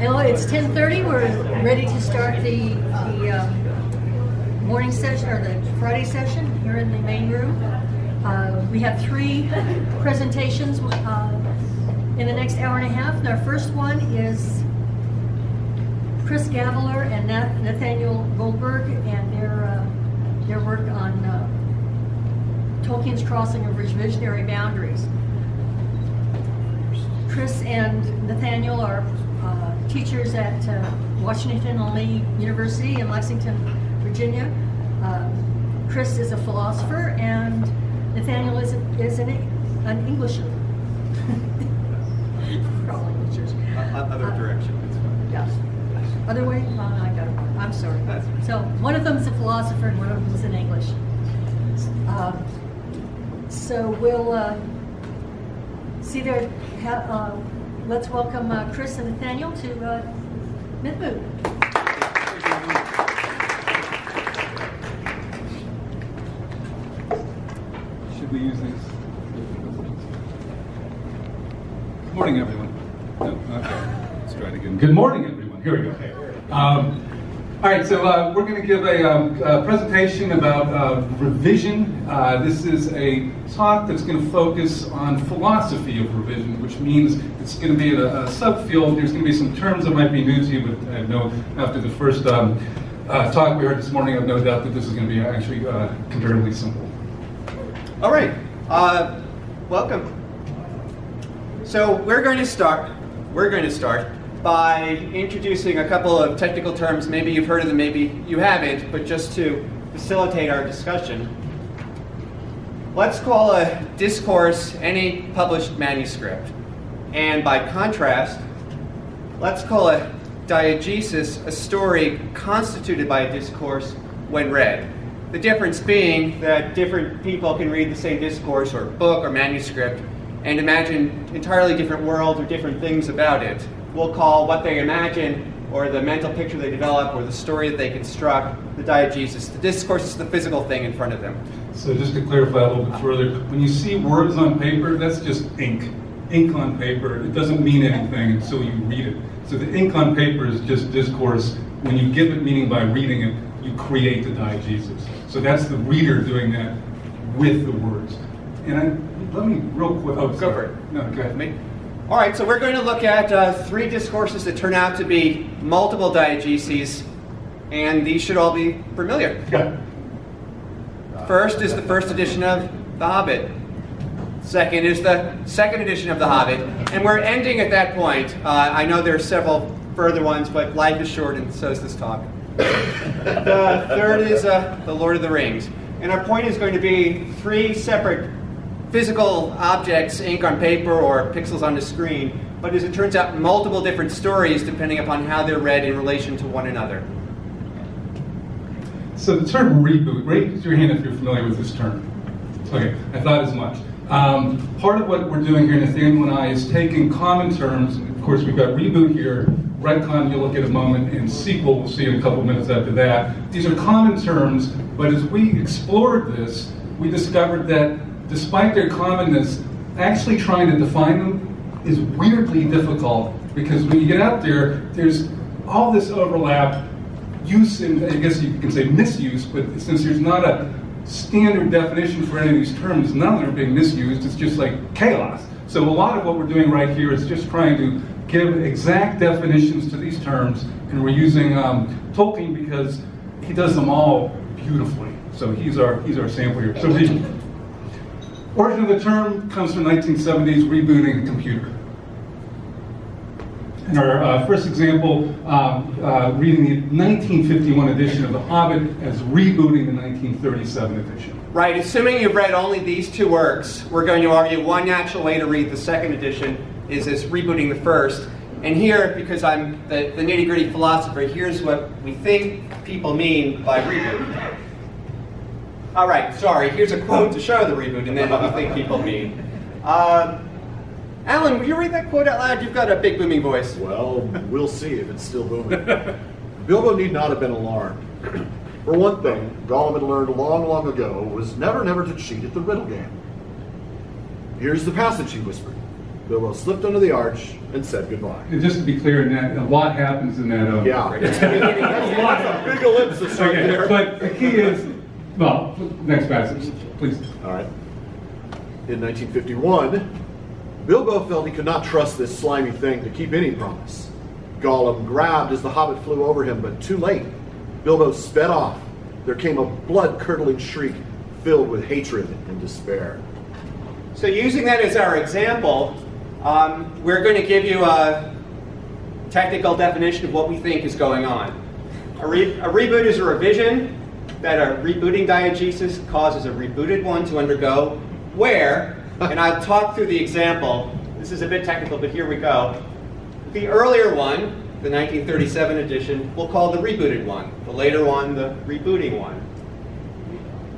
Hello, it's 10:30. We're ready to start the the um, morning session or the Friday session here in the main room. Uh, we have three presentations uh, in the next hour and a half. And our first one is Chris Gavaler and Nath- Nathaniel Goldberg and their uh, their work on uh, Tolkien's crossing of visionary boundaries. Chris and Nathaniel are teachers at uh, Washington and Lee University in Lexington, Virginia. Uh, Chris is a philosopher, and Nathaniel is, is an, an Englisher. We're. Other Uh, direction. Yes. Other way? Oh, I got it. I'm sorry. So one of them is a philosopher and one of them is in English. Um, so we'll uh, see there. Ha- uh, let's welcome uh, Chris and Nathaniel to uh. Should we use these? Good morning, everyone. No? Okay, let's try it again. Good morning, everyone. Here we go. Right, so uh, we're going to give a, um, a presentation about uh, revision. Uh, this is a talk that's going to focus on philosophy of revision, which means it's going to be a, a subfield. There's going to be some terms that might be new to you, but I know after the first um, uh, talk we heard this morning, I have no doubt that this is going to be actually uh, comparatively simple. All right, uh, welcome. So we're going to start. We're going to start by introducing a couple of technical terms. Maybe you've heard of them, maybe you haven't, but just to facilitate our discussion. Let's call a discourse any published manuscript, and by contrast, let's call a diegesis a story constituted by a discourse when read. The difference being that different people can read the same discourse or book or manuscript and imagine entirely different worlds or different things about it. We'll call what they imagine or the mental picture they develop or the story that they construct the diegesis. The discourse is the physical thing in front of them. So just to clarify a little bit further, when you see words on paper, that's just ink. Ink on paper. It doesn't mean anything until you read it. So the ink on paper is just discourse. When you give it meaning by reading it, you create the diegesis. So that's the reader doing that with the words. And I, let me real quick. Oh, Go for it. No, go ahead. All right, so we're going to look at uh, three discourses that turn out to be multiple diegeses, and these should all be familiar. First is the first edition of The Hobbit. Second is the second edition of The Hobbit. And we're ending at that point. Uh, I know there are several further ones, but life is short, and so is this talk. the third is uh, The Lord of the Rings. And our point is going to be three separate physical objects, ink on paper or pixels on the screen, but as it turns out, multiple different stories depending upon how they're read in relation to one another. So the term reboot, raise your hand if you're familiar with this term. Okay, I thought as much. Um, part of what we're doing here, Nathaniel and I, is taking common terms. Of course, we've got reboot here, retcon you'll look at a moment, and sequel we'll see in a couple minutes after that. These are common terms, but as we explored this, we discovered that despite their commonness, actually trying to define them is weirdly difficult because when you get out there, there's all this overlap use and I guess you can say misuse, but since there's not a standard definition for any of these terms, none of them are being misused. It's just like chaos. So a lot of what we're doing right here is just trying to give exact definitions to these terms, and we're using um, Tolkien because he does them all beautifully. So he's our he's our sample here. So origin of the term comes from 1970s rebooting a computer. In our uh, first example, um, uh, reading the 1951 edition of The Hobbit as rebooting the 1937 edition. Right, assuming you've read only these two works, we're going to argue one natural way to read the second edition is as rebooting the first. And here, because I'm the, the nitty gritty philosopher, here's what we think people mean by reboot. All right, sorry, here's a quote to show the reboot and then what we think people mean. Uh, Alan, will you read that quote out loud? You've got a big booming voice. Well, we'll see if it's still booming. Bilbo need not have been alarmed. For one thing, Gollum had learned long, long ago was never, never to cheat at the riddle game. Here's the passage, he whispered. Bilbo slipped under the arch and said goodbye. And just to be clear, in that a lot happens in that. Uh, Yeah, that's a big ellipsis right Okay, there. but the key is, well, next passage, please. All right. In 1951, Bilbo felt he could not trust this slimy thing to keep any promise. Gollum grabbed as the hobbit flew over him, but too late. Bilbo sped off. There came a blood curdling shriek filled with hatred and despair. So using that as our example, um, we're going to give you a technical definition of what we think is going on. A, re- a reboot is a revision that a rebooting diegesis causes a rebooted one to undergo, where, and I'll talk through the example, this is a bit technical, but here we go. The earlier one, the 1937 edition, we'll call the rebooted one. The later one, the rebooting one.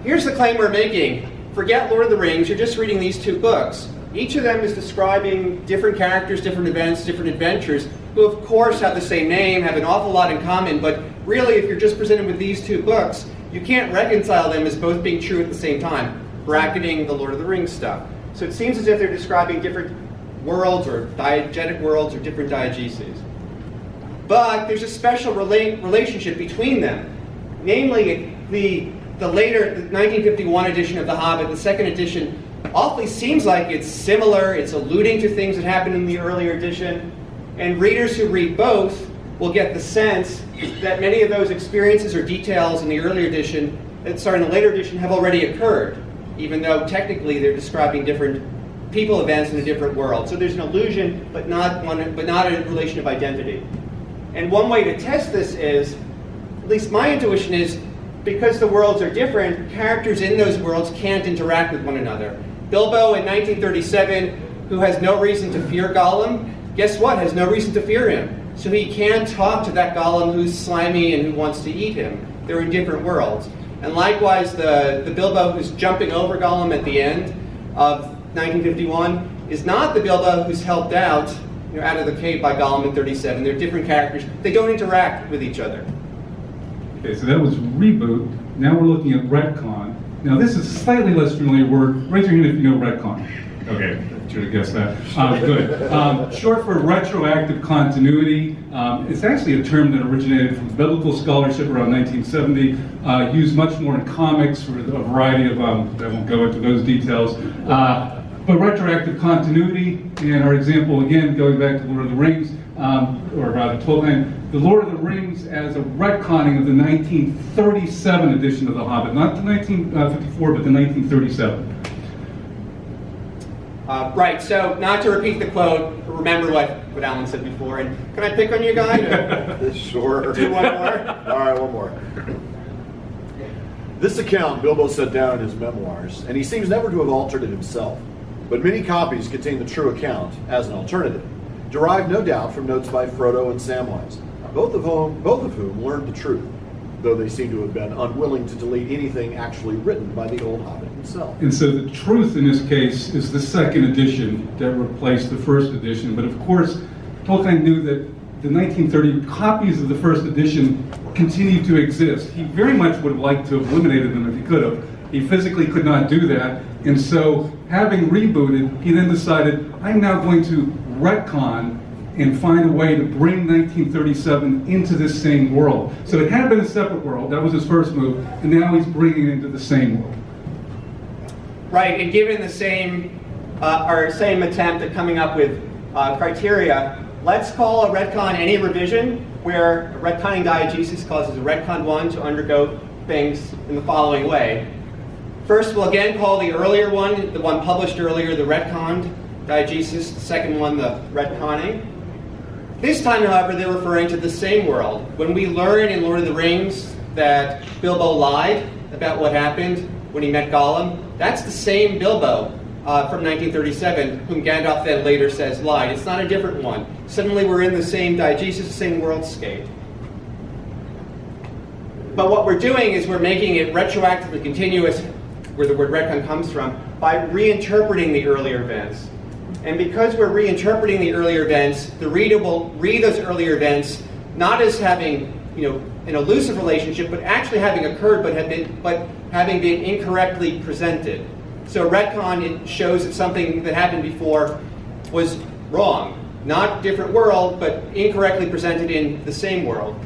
Here's the claim we're making. Forget Lord of the Rings, you're just reading these two books. Each of them is describing different characters, different events, different adventures, who of course have the same name, have an awful lot in common, but really if you're just presented with these two books, you can't reconcile them as both being true at the same time, bracketing the Lord of the Rings stuff. So it seems as if they're describing different worlds or diegetic worlds or different diegeses. But there's a special rela- relationship between them. Namely, the, the later, the 1951 edition of The Hobbit, the second edition, awfully seems like it's similar, it's alluding to things that happened in the earlier edition, and readers who read both will get the sense that many of those experiences or details in the earlier edition, that in the later edition, have already occurred, even though technically they're describing different people events in a different world. So there's an illusion, but not one, but not a relation of identity. And one way to test this is, at least my intuition is, because the worlds are different, characters in those worlds can't interact with one another. Bilbo in 1937, who has no reason to fear Gollum, guess what? Has no reason to fear him. So he can't talk to that Gollum who's slimy and who wants to eat him. They're in different worlds. And likewise, the, the Bilbo who's jumping over Gollum at the end of 1951 is not the Bilbo who's helped out you know, out of the cave by Gollum in 37. They're different characters. They don't interact with each other. Okay, so that was reboot. Now we're looking at retcon. Now this is a slightly less familiar word. Raise your hand if you know retcon. Okay, should have guessed that. Um, good. Um, short for retroactive continuity. Um, it's actually a term that originated from biblical scholarship around 1970. Uh, used much more in comics for a variety of. Um, I won't go into those details. Uh, but retroactive continuity, and our example again, going back to Lord of the Rings, um, or rather Tolkien, the Lord of the Rings as a retconning of the 1937 edition of The Hobbit, not the 1954, but the 1937. Uh, right, so not to repeat the quote, remember what, what Alan said before. And can I pick on you, guy? to Sure. Do one more? All right, one more. This account Bilbo set down in his memoirs, and he seems never to have altered it himself. But many copies contain the true account as an alternative, derived no doubt from notes by Frodo and Samwise, both of whom both of whom learned the truth, though they seem to have been unwilling to delete anything actually written by the old Hobbit And so the truth in this case is the second edition that replaced the first edition. But of course, Tolkien knew that the 1930 copies of the first edition continued to exist. He very much would have liked to have eliminated them if he could have. He physically could not do that. And so, having rebooted, he then decided, I'm now going to retcon and find a way to bring 1937 into this same world. So it had been a separate world, that was his first move, and now he's bringing it into the same world. Right, and given the same, uh, our same attempt at coming up with uh, criteria, let's call a retcon any revision where a retconning diegesis causes a retcon one to undergo things in the following way. First, we'll again call the earlier one, the one published earlier, the retconned diegesis, the second one, the retconning. This time, however, they're referring to the same world. When we learn in Lord of the Rings that Bilbo lied about what happened when he met Gollum, that's the same Bilbo uh, from 1937, whom Gandalf then later says lied. It's not a different one. Suddenly we're in the same diegesis, the same worldscape. But what we're doing is we're making it retroactively continuous, where the word retcon comes from, by reinterpreting the earlier events. And because we're reinterpreting the earlier events, the reader will read those earlier events not as having, you know, an elusive relationship, but actually having occurred, but have been, but having been incorrectly presented. So retcon shows that something that happened before was wrong. Not different world, but incorrectly presented in the same world.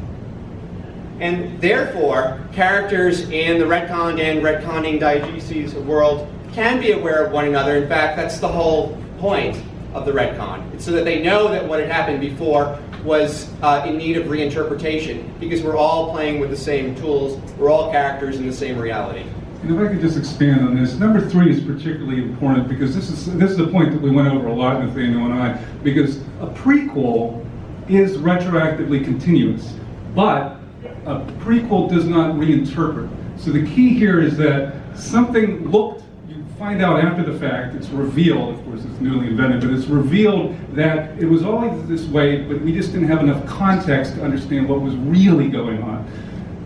And therefore, characters in the retconned and retconning diegeses world can be aware of one another. In fact, that's the whole point of the retcon. It's so that they know that what had happened before was uh, in need of reinterpretation because we're all playing with the same tools, we're all characters in the same reality. And if I could just expand on this, number three is particularly important because this is this is a point that we went over a lot, Nathaniel and I, because a prequel is retroactively continuous, but a prequel does not reinterpret. So the key here is that something looked find out after the fact, it's revealed, of course it's newly invented, but it's revealed that it was always this way, but we just didn't have enough context to understand what was really going on.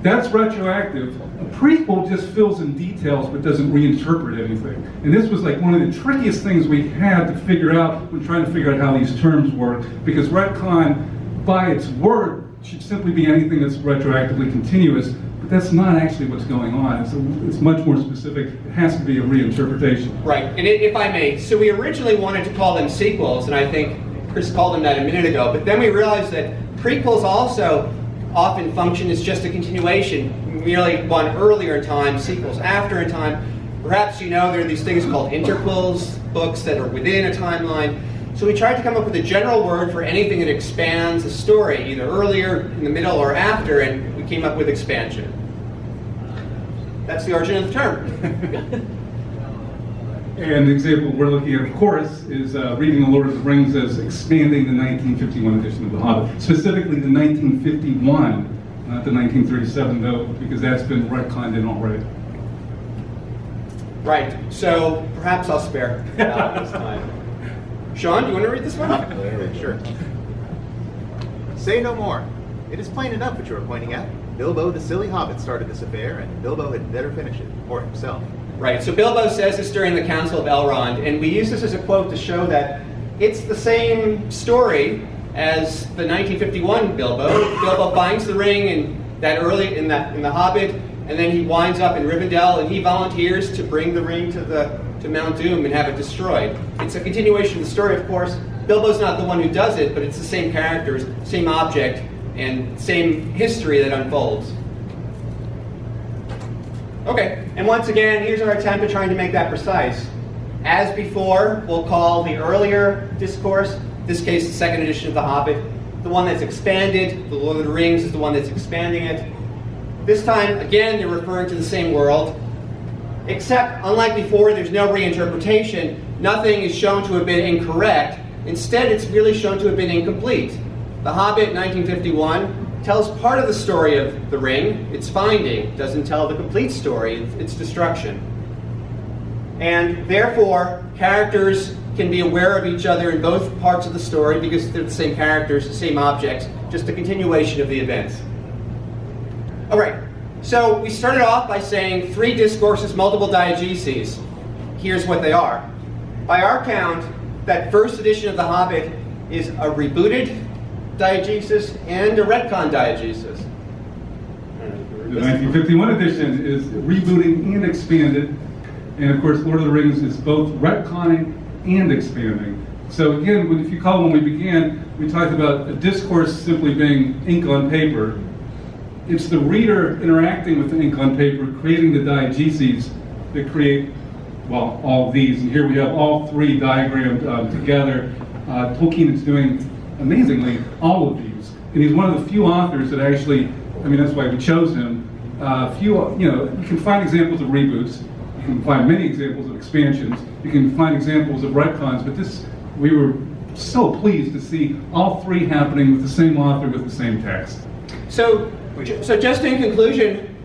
That's retroactive. A prequel just fills in details but doesn't reinterpret anything. And this was like one of the trickiest things we had to figure out when trying to figure out how these terms work, because retcon, by its word, should simply be anything that's retroactively continuous, that's not actually what's going on. It's, a, it's much more specific. It has to be a reinterpretation. Right, and if I may, so we originally wanted to call them sequels, and I think Chris called them that a minute ago, but then we realized that prequels also often function as just a continuation, merely one earlier in time, sequels after in time. Perhaps you know there are these things called interquels, books that are within a timeline. So we tried to come up with a general word for anything that expands a story, either earlier, in the middle, or after, and we came up with expansion. That's the origin of the term. And the example we're looking at, of course, is uh, reading The Lord of the Rings as expanding the 1951 edition of The Hobbit, specifically the 1951, not the 1937, though, because that's been retconned in already. Right, so perhaps I'll spare Al this time. Sean, do you want to read this one? Sure. Say no more. It is plain enough what you are pointing at. Bilbo the silly hobbit started this affair, and Bilbo had better finish it, or himself. Right, so Bilbo says this during the Council of Elrond, and we use this as a quote to show that it's the same story as the 1951 Bilbo. Bilbo finds the ring in that early in that in the Hobbit, and then he winds up in Rivendell, and he volunteers to bring the ring to the to Mount Doom and have it destroyed. It's a continuation of the story, of course. Bilbo's not the one who does it, but it's the same characters, same object, and same history that unfolds. Okay, and once again, here's our attempt at trying to make that precise. As before, we'll call the earlier discourse, this case the second edition of The Hobbit, the one that's expanded, The Lord of the Rings is the one that's expanding it. This time, again, they're referring to the same world, except, unlike before, there's no reinterpretation. Nothing is shown to have been incorrect. Instead, it's really shown to have been incomplete. The Hobbit, 1951, tells part of the story of the ring, its finding, doesn't tell the complete story, its destruction. And therefore, characters can be aware of each other in both parts of the story because they're the same characters, the same objects, just a continuation of the events. All right, so we started off by saying three discourses, multiple diegeses. Here's what they are. By our count, that first edition of The Hobbit is a rebooted diegesis and a retcon diegesis. The 1951 edition is rebooting and expanded, and of course, Lord of the Rings is both retconning and expanding. So again, if you call when we began, we talked about a discourse simply being ink on paper. It's the reader interacting with the ink on paper, creating the diegeses that create, well, all these. And here we have all three diagrammed uh, together. Uh, Tolkien is doing amazingly all of these, and he's one of the few authors that actually. I mean, that's why we chose him. Uh, few, you know, you can find examples of reboots. You can find many examples of expansions. You can find examples of retcons. But this, we were so pleased to see all three happening with the same author with the same text. So, so just in conclusion,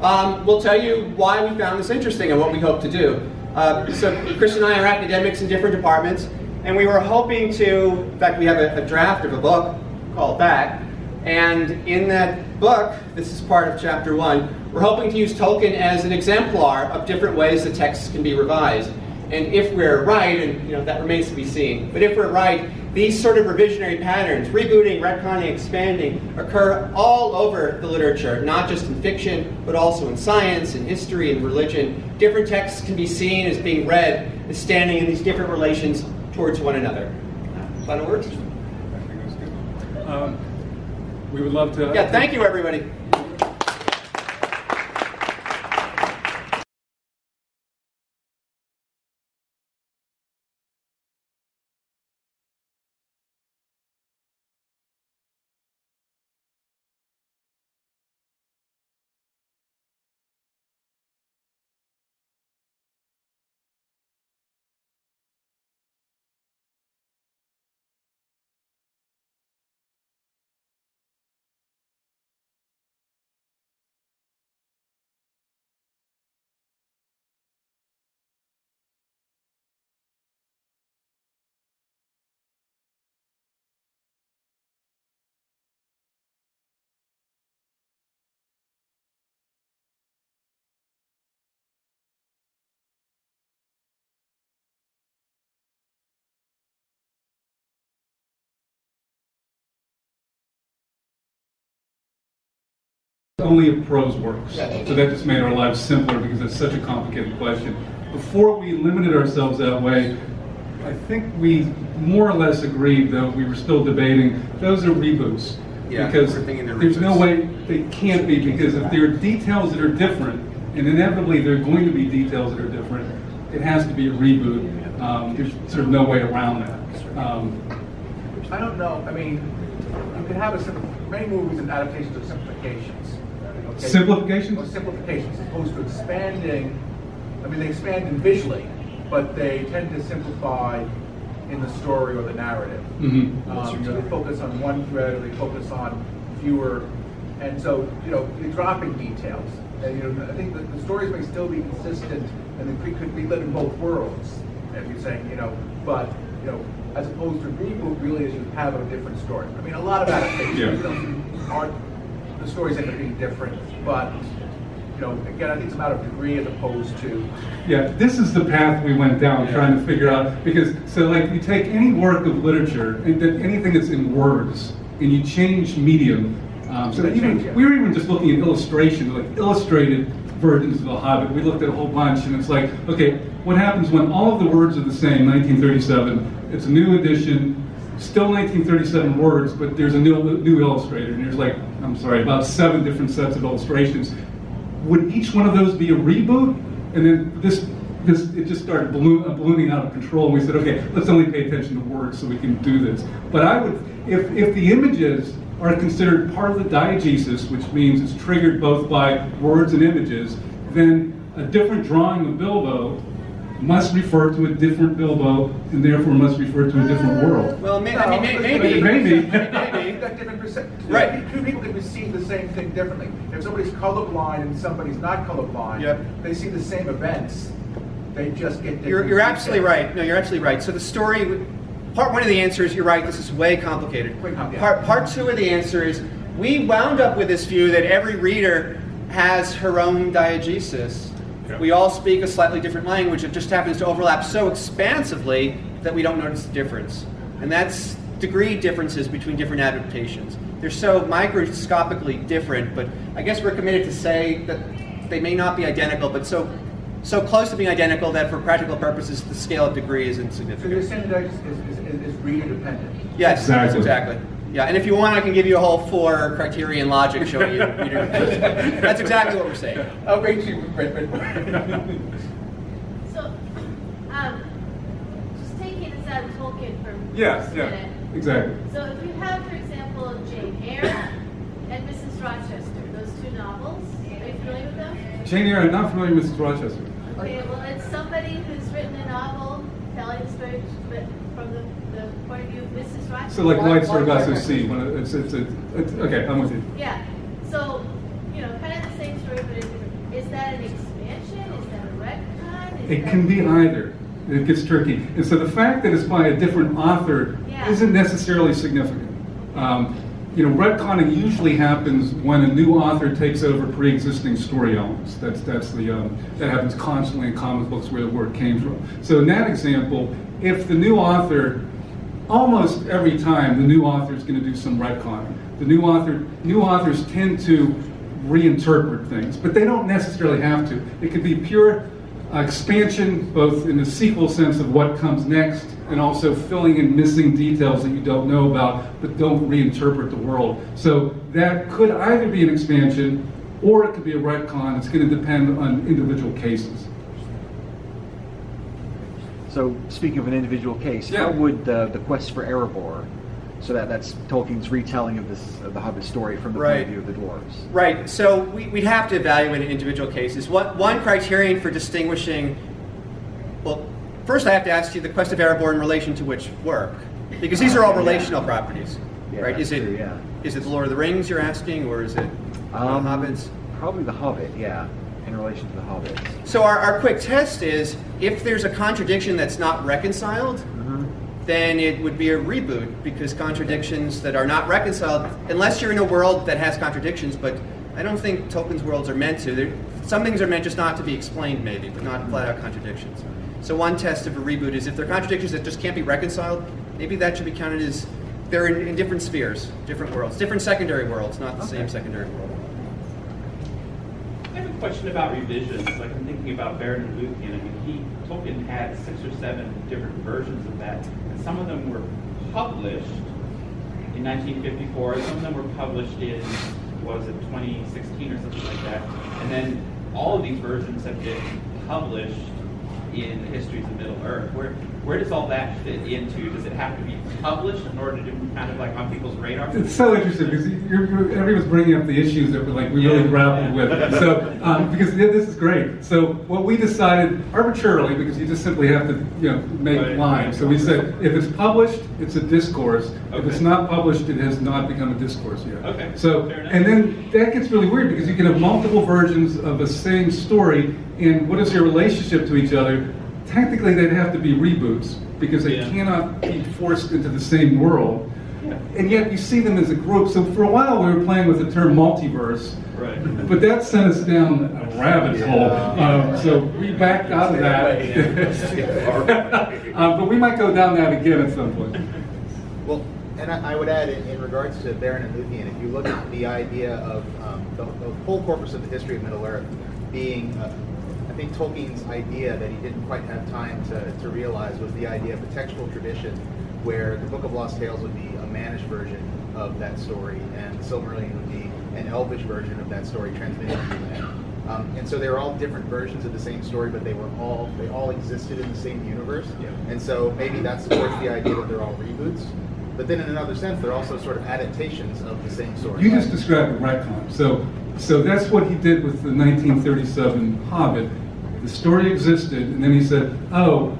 um, we'll tell you why we found this interesting and what we hope to do. Uh, so Chris and I are academics in different departments, and we were hoping to, in fact, we have a, a draft of a book called that, and in that book, this is part of chapter one, we're hoping to use Tolkien as an exemplar of different ways the texts can be revised. And if we're right, and you know that remains to be seen, but if we're right, these sort of revisionary patterns, rebooting, retconning, expanding, occur all over the literature, not just in fiction, but also in science, in history, and religion. Different texts can be seen as being read as standing in these different relations towards one another. Final words? I think that's good. Um, we would love to. Yeah, thank you, everybody. Only if prose works. So that just made our lives simpler because it's such a complicated question. Before we limited ourselves that way, I think we more or less agreed, though we were still debating, those are reboots. Yeah, Because we're there's no way, they can't be, because if there are details that are different, and inevitably there are going to be details that are different, it has to be a reboot. Um, There's sort of no way around that. Um, I don't know, I mean, you could have a simple, many movies and adaptations of simplifications. Okay? Simplifications? Or simplifications, as opposed to expanding, I mean, they expand in visually, but they tend to simplify in the story or the narrative. mhm. Um, know, they focus on one thread, or they focus on fewer, and so, you know, you're dropping details. And, you know, I think that the stories may still be consistent, and they could- be live in both worlds, If you're saying, you know, but, you know, as opposed to reboot really is you have a different story. I mean, a lot of adaptations, Yeah. you know, aren't, the stories end up being different, but, you know, again, I think it's about a matter of degree as opposed to, Yeah, this is the path we went down Yeah. trying to figure out because so like you take any work of literature and that anything that's in words and you change medium. Um, so They even change it. we were even just looking at illustration, like illustrated versions of The Hobbit. We looked at a whole bunch and it's like, okay, what happens when all of the words are the same? 1937. It's a new edition. Still 1937 words, but there's a new new illustrator, and there's like, I'm sorry, about seven different sets of illustrations would each one of those be a reboot? And then this, this, it just started uh, ballooning out of control. And we said, okay, let's only pay attention to words so we can do this. But I would, if, if the images are considered part of the diegesis, which means it's triggered both by words and images, then a different drawing of Bilbo must refer to a different Bilbo, and therefore must refer to a different uh, world. Well, may, I mean, may- No, maybe. Maybe. Maybe, you've different percep- Right. Two people can perceive the same thing differently. If somebody's colorblind and somebody's not colorblind, Yep. they see the same events, they just get different. You're, you're absolutely right. No, you're absolutely right. So the story, part one of the answer is you're right. This is way complicated. Way complicated. Part part two of the answer is we wound up with this view that every reader has her own diegesis. Yeah. We all speak a slightly different language. It just happens to overlap so expansively that we don't notice the difference. And that's degree differences between different adaptations. They're so microscopically different, but I guess we're committed to say that they may not be identical, but so so close to being identical that for practical purposes the scale of degree is So you're insignificant. saying that is, is, is, is reader dependent? Yes, Exactly. exactly. Yeah, and if you want, I can give you a whole four criterion logic showing you. reader. That's exactly what we're saying. I'll rate you, Brent, So, um, just taking this out of Tolkien for Yeah, just a yeah, minute. exactly. So if you have, for example, Jane Eyre and Mrs. Rochester, those two novels, are you familiar with them? Jane Eyre, I'm not familiar with Mrs. Rochester. Okay, well, it's somebody who's written a novel telling the story but from the, the point of view of Mrs. Rochester. So like Why- Light Sort of why- SOC, when it- it's, it's, it's, it's, okay, I'm with you. Yeah, so, you know, kind of the same story, but is, is that an expansion? Is that a retcon? Is It that- can be either. It gets tricky. And so the fact that it's by a different author Yeah. isn't necessarily significant. Um, you know, retconning usually happens when a new author takes over pre-existing story elements. That's that's the um, that happens constantly in comic books where the word came from. So in that example, if the new author, almost every time the new author is going to do some retconning, the new author new authors tend to reinterpret things, but they don't necessarily have to. It could be pure uh, expansion, both in the sequel sense of what comes next, and also filling in missing details that you don't know about, but don't reinterpret the world. So that could either be an expansion or it could be a retcon. It's going to depend on individual cases. So, speaking of an individual case, Yeah. how would the, the quest for Erebor, so that that's Tolkien's retelling of this of the Hobbit story from the point of view of the dwarves? Right. So we, we'd have to evaluate in individual cases. What, one criterion for distinguishing, well, first I have to ask you the quest of Erebor in relation to which work, because these are all Yeah. relational properties, Yeah, right? Is it true, yeah. is it the Lord of the Rings you're asking, or is it Um, Hobbits? Probably the Hobbit, yeah, in relation to the Hobbit. So our, our quick test is if there's a contradiction that's not reconciled, Mm-hmm. Then it would be a reboot because contradictions that are not reconciled, unless you're in a world that has contradictions, but I don't think Tolkien's worlds are meant to. They're, some things are meant just not to be explained, maybe, but not flat out contradictions. So one test of a reboot is if there are contradictions that just can't be reconciled, maybe that should be counted as they're in, in different spheres, different worlds, different secondary worlds, not the same secondary world. Question about revisions. Like I'm thinking about Beren and Luthien. I mean, he Tolkien had six or seven different versions of that, and some of them were published in 1954. Some of them were published in was it 2016 or something like that. And then all of these versions have been published in the histories of Middle Earth. Where where does all that fit into? Does it have to be published in order to be kind of like on people's radar? It's so interesting because you're, you're, everyone's bringing up the issues that we like we really grappled with. So um, because yeah, this is great. So what we decided arbitrarily because you just simply have to you know make Right. lines. So we said if it's published, it's a discourse. If it's not published, it has not become a discourse yet. Okay, So and then that gets really weird because you can have multiple versions of a same story, and what is your relationship to each other? Technically, they'd have to be reboots because they Yeah. cannot be forced into the same world Yeah. and yet you see them as a group. So for a while we were playing with the term multiverse, Right. but that sent us down a rabbit hole. Um, so we backed out of that. um, but we might go down that again at some point. Well, and I, I would add, in, in regards to Beren and Luthien, if you look at the idea of um, the, the whole corpus of the history of Middle Earth being, uh, I think Tolkien's idea that he didn't quite have time to, to realize was the idea of a textual tradition where the Book of Lost Tales would be a Mannish version of that story, and the Silmarillion would be an Elvish version of that story transmitted through men. Um, and so they were all different versions of the same story, but they were all they all existed in the same universe. Yeah. And so maybe that supports the idea that they're all reboots. But then in another sense, they're also sort of adaptations of the same story. You just described a retcon. So, so that's what he did with the 1937 Hobbit. The story existed, and then he said, "Oh,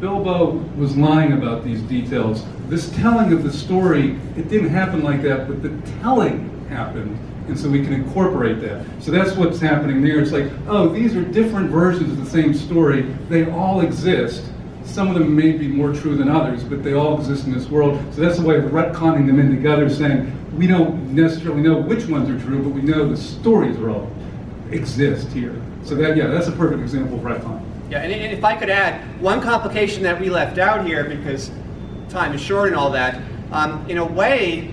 Bilbo was lying about these details. This telling of the story, it didn't happen like that, but the telling happened, and so we can incorporate that. So that's what's happening there. It's like, oh, these are different versions of the same story. They all exist. Some of them may be more true than others, but they all exist in this world. So that's a way of retconning them in together, saying we don't necessarily know which ones are true, but we know the stories are all exist here. So that, yeah, that's a perfect example of retcon. Yeah, and, and if I could add one complication that we left out here because time is short and all that, um, in a way,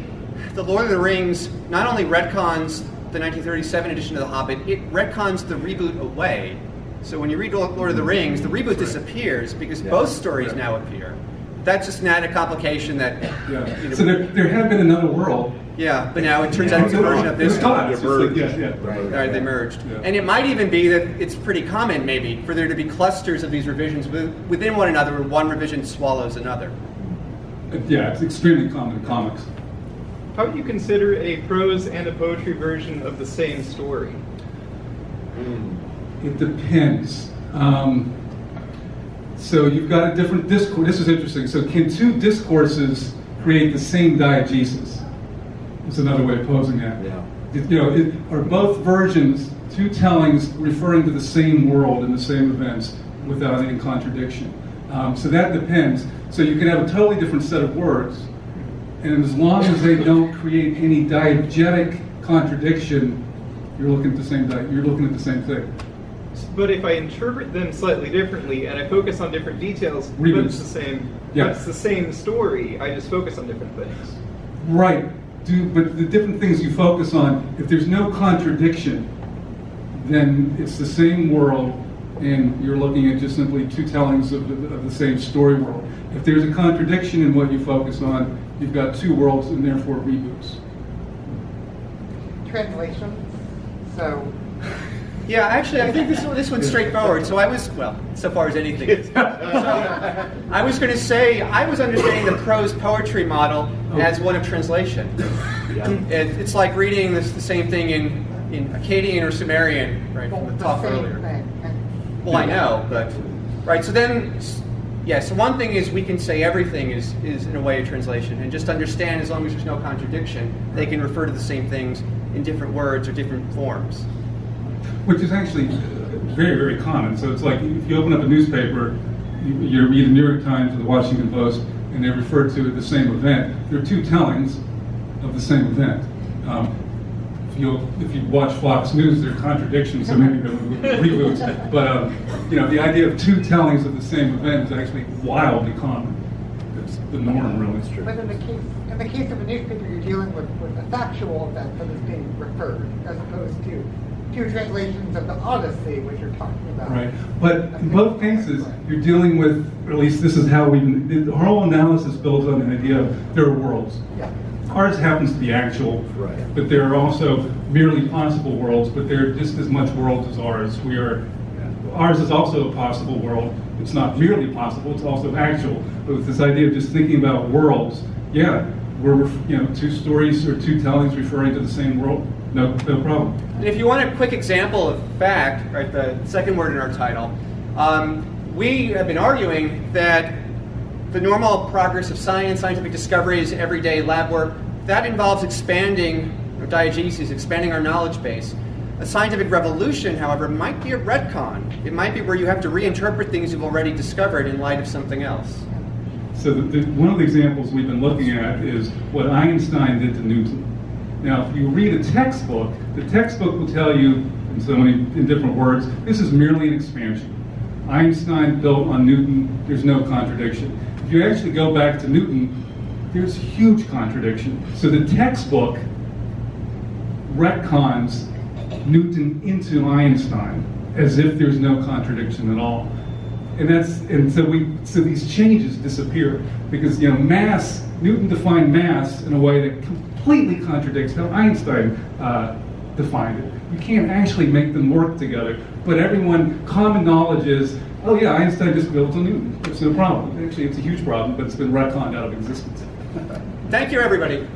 The Lord of the Rings not only retcons the 1937 edition of The Hobbit, it retcons the reboot away. So when you read Lord of the Rings, the reboot disappears because both stories now appear. That's just an added complication that, Yeah. you know, So there, there had been another world. yeah, but now it turns out it's a version of this. gone. one. It's just like, yeah, yeah. All right, they merged. Yeah. And it might even be that it's pretty common, maybe, for there to be clusters of these revisions within one another where one revision swallows another. Uh, yeah, it's extremely common in comics. How would you consider a prose and a poetry version of the same story? Hmm. It depends. Um, so you've got a different discourse. This is interesting. So can two discourses create the same diegesis? It's another way of posing that. Yeah. It- you know, it, are both versions two tellings referring to the same world and the same events without any contradiction? Um, so that depends. So you can have a totally different set of words, and as long as they don't create any diegetic contradiction, you're looking at the same. Di- you're looking at the same thing. But if I interpret them slightly differently and I focus on different details, but Reboots. it's the same, Yeah. it's the same story. I just focus on different things. Right. Do, but the different things you focus on, if there's no contradiction, then it's the same world and you're looking at just simply two tellings of the, of the same story world. If there's a contradiction in what you focus on, you've got two worlds and therefore reboots. Translation. So, Yeah, actually, I think this this one's straightforward. So I was, well, so far as anything is. So, I was going to say, I was understanding the prose poetry model oh. as one of translation. It, it's like reading this, the same thing in, in Akkadian or Sumerian, right, from the the talk earlier. thing. Well, I know, but right. So then, s- yeah. So one thing is we can say everything is is in a way a translation, and just understand as long as there's no contradiction, they can refer to the same things in different words or different forms. Which is actually very, very common. So it's like if you open up a newspaper, you, you read the New York Times or the Washington Post, and they refer to the same event. There are two tellings of the same event. Um, if you if you watch Fox News, there are contradictions, so maybe they'll reboot. But um, you know, the idea of two tellings of the same event is actually wildly common. It's the norm, really. But in the case, in the case of a newspaper, you're dealing with, with a factual event that is being referred, as opposed to two translations of the Odyssey, which you're talking about. Right. But in both cases, you're dealing with, or at least this is how we, the whole analysis builds on the idea of there are worlds. Yeah. Ours happens to be actual, Right. but there are also merely possible worlds, but they're just as much worlds as ours. We are, ours is also a possible world. It's not merely possible, it's also actual. But with this idea of just thinking about worlds, yeah, we're, you know, two stories or two tellings referring to the same world, no, no problem. And if you want a quick example of fact, right, the second word in our title, um, we have been arguing that the normal progress of science, scientific discoveries, everyday lab work, that involves expanding, or diegesis, expanding our knowledge base. A scientific revolution, however, might be a retcon. It might be where you have to reinterpret things you've already discovered in light of something else. So the, the, one of the examples we've been looking at is what Einstein did to Newton. Now, if you read a textbook, the textbook will tell you in so many in different words, this is merely an expansion. Einstein built on Newton, there's no contradiction. If you actually go back to Newton, there's huge contradiction. So the textbook retcons Newton into Einstein as if there's no contradiction at all. And that's and so we so these changes disappear because you know mass Newton defined mass in a way that completely contradicts how Einstein uh, defined it. You can't actually make them work together. But everyone common knowledge is oh yeah Einstein just built on Newton. It's no problem. Actually, it's a huge problem, but it's been retconned out of existence. Thank you, everybody.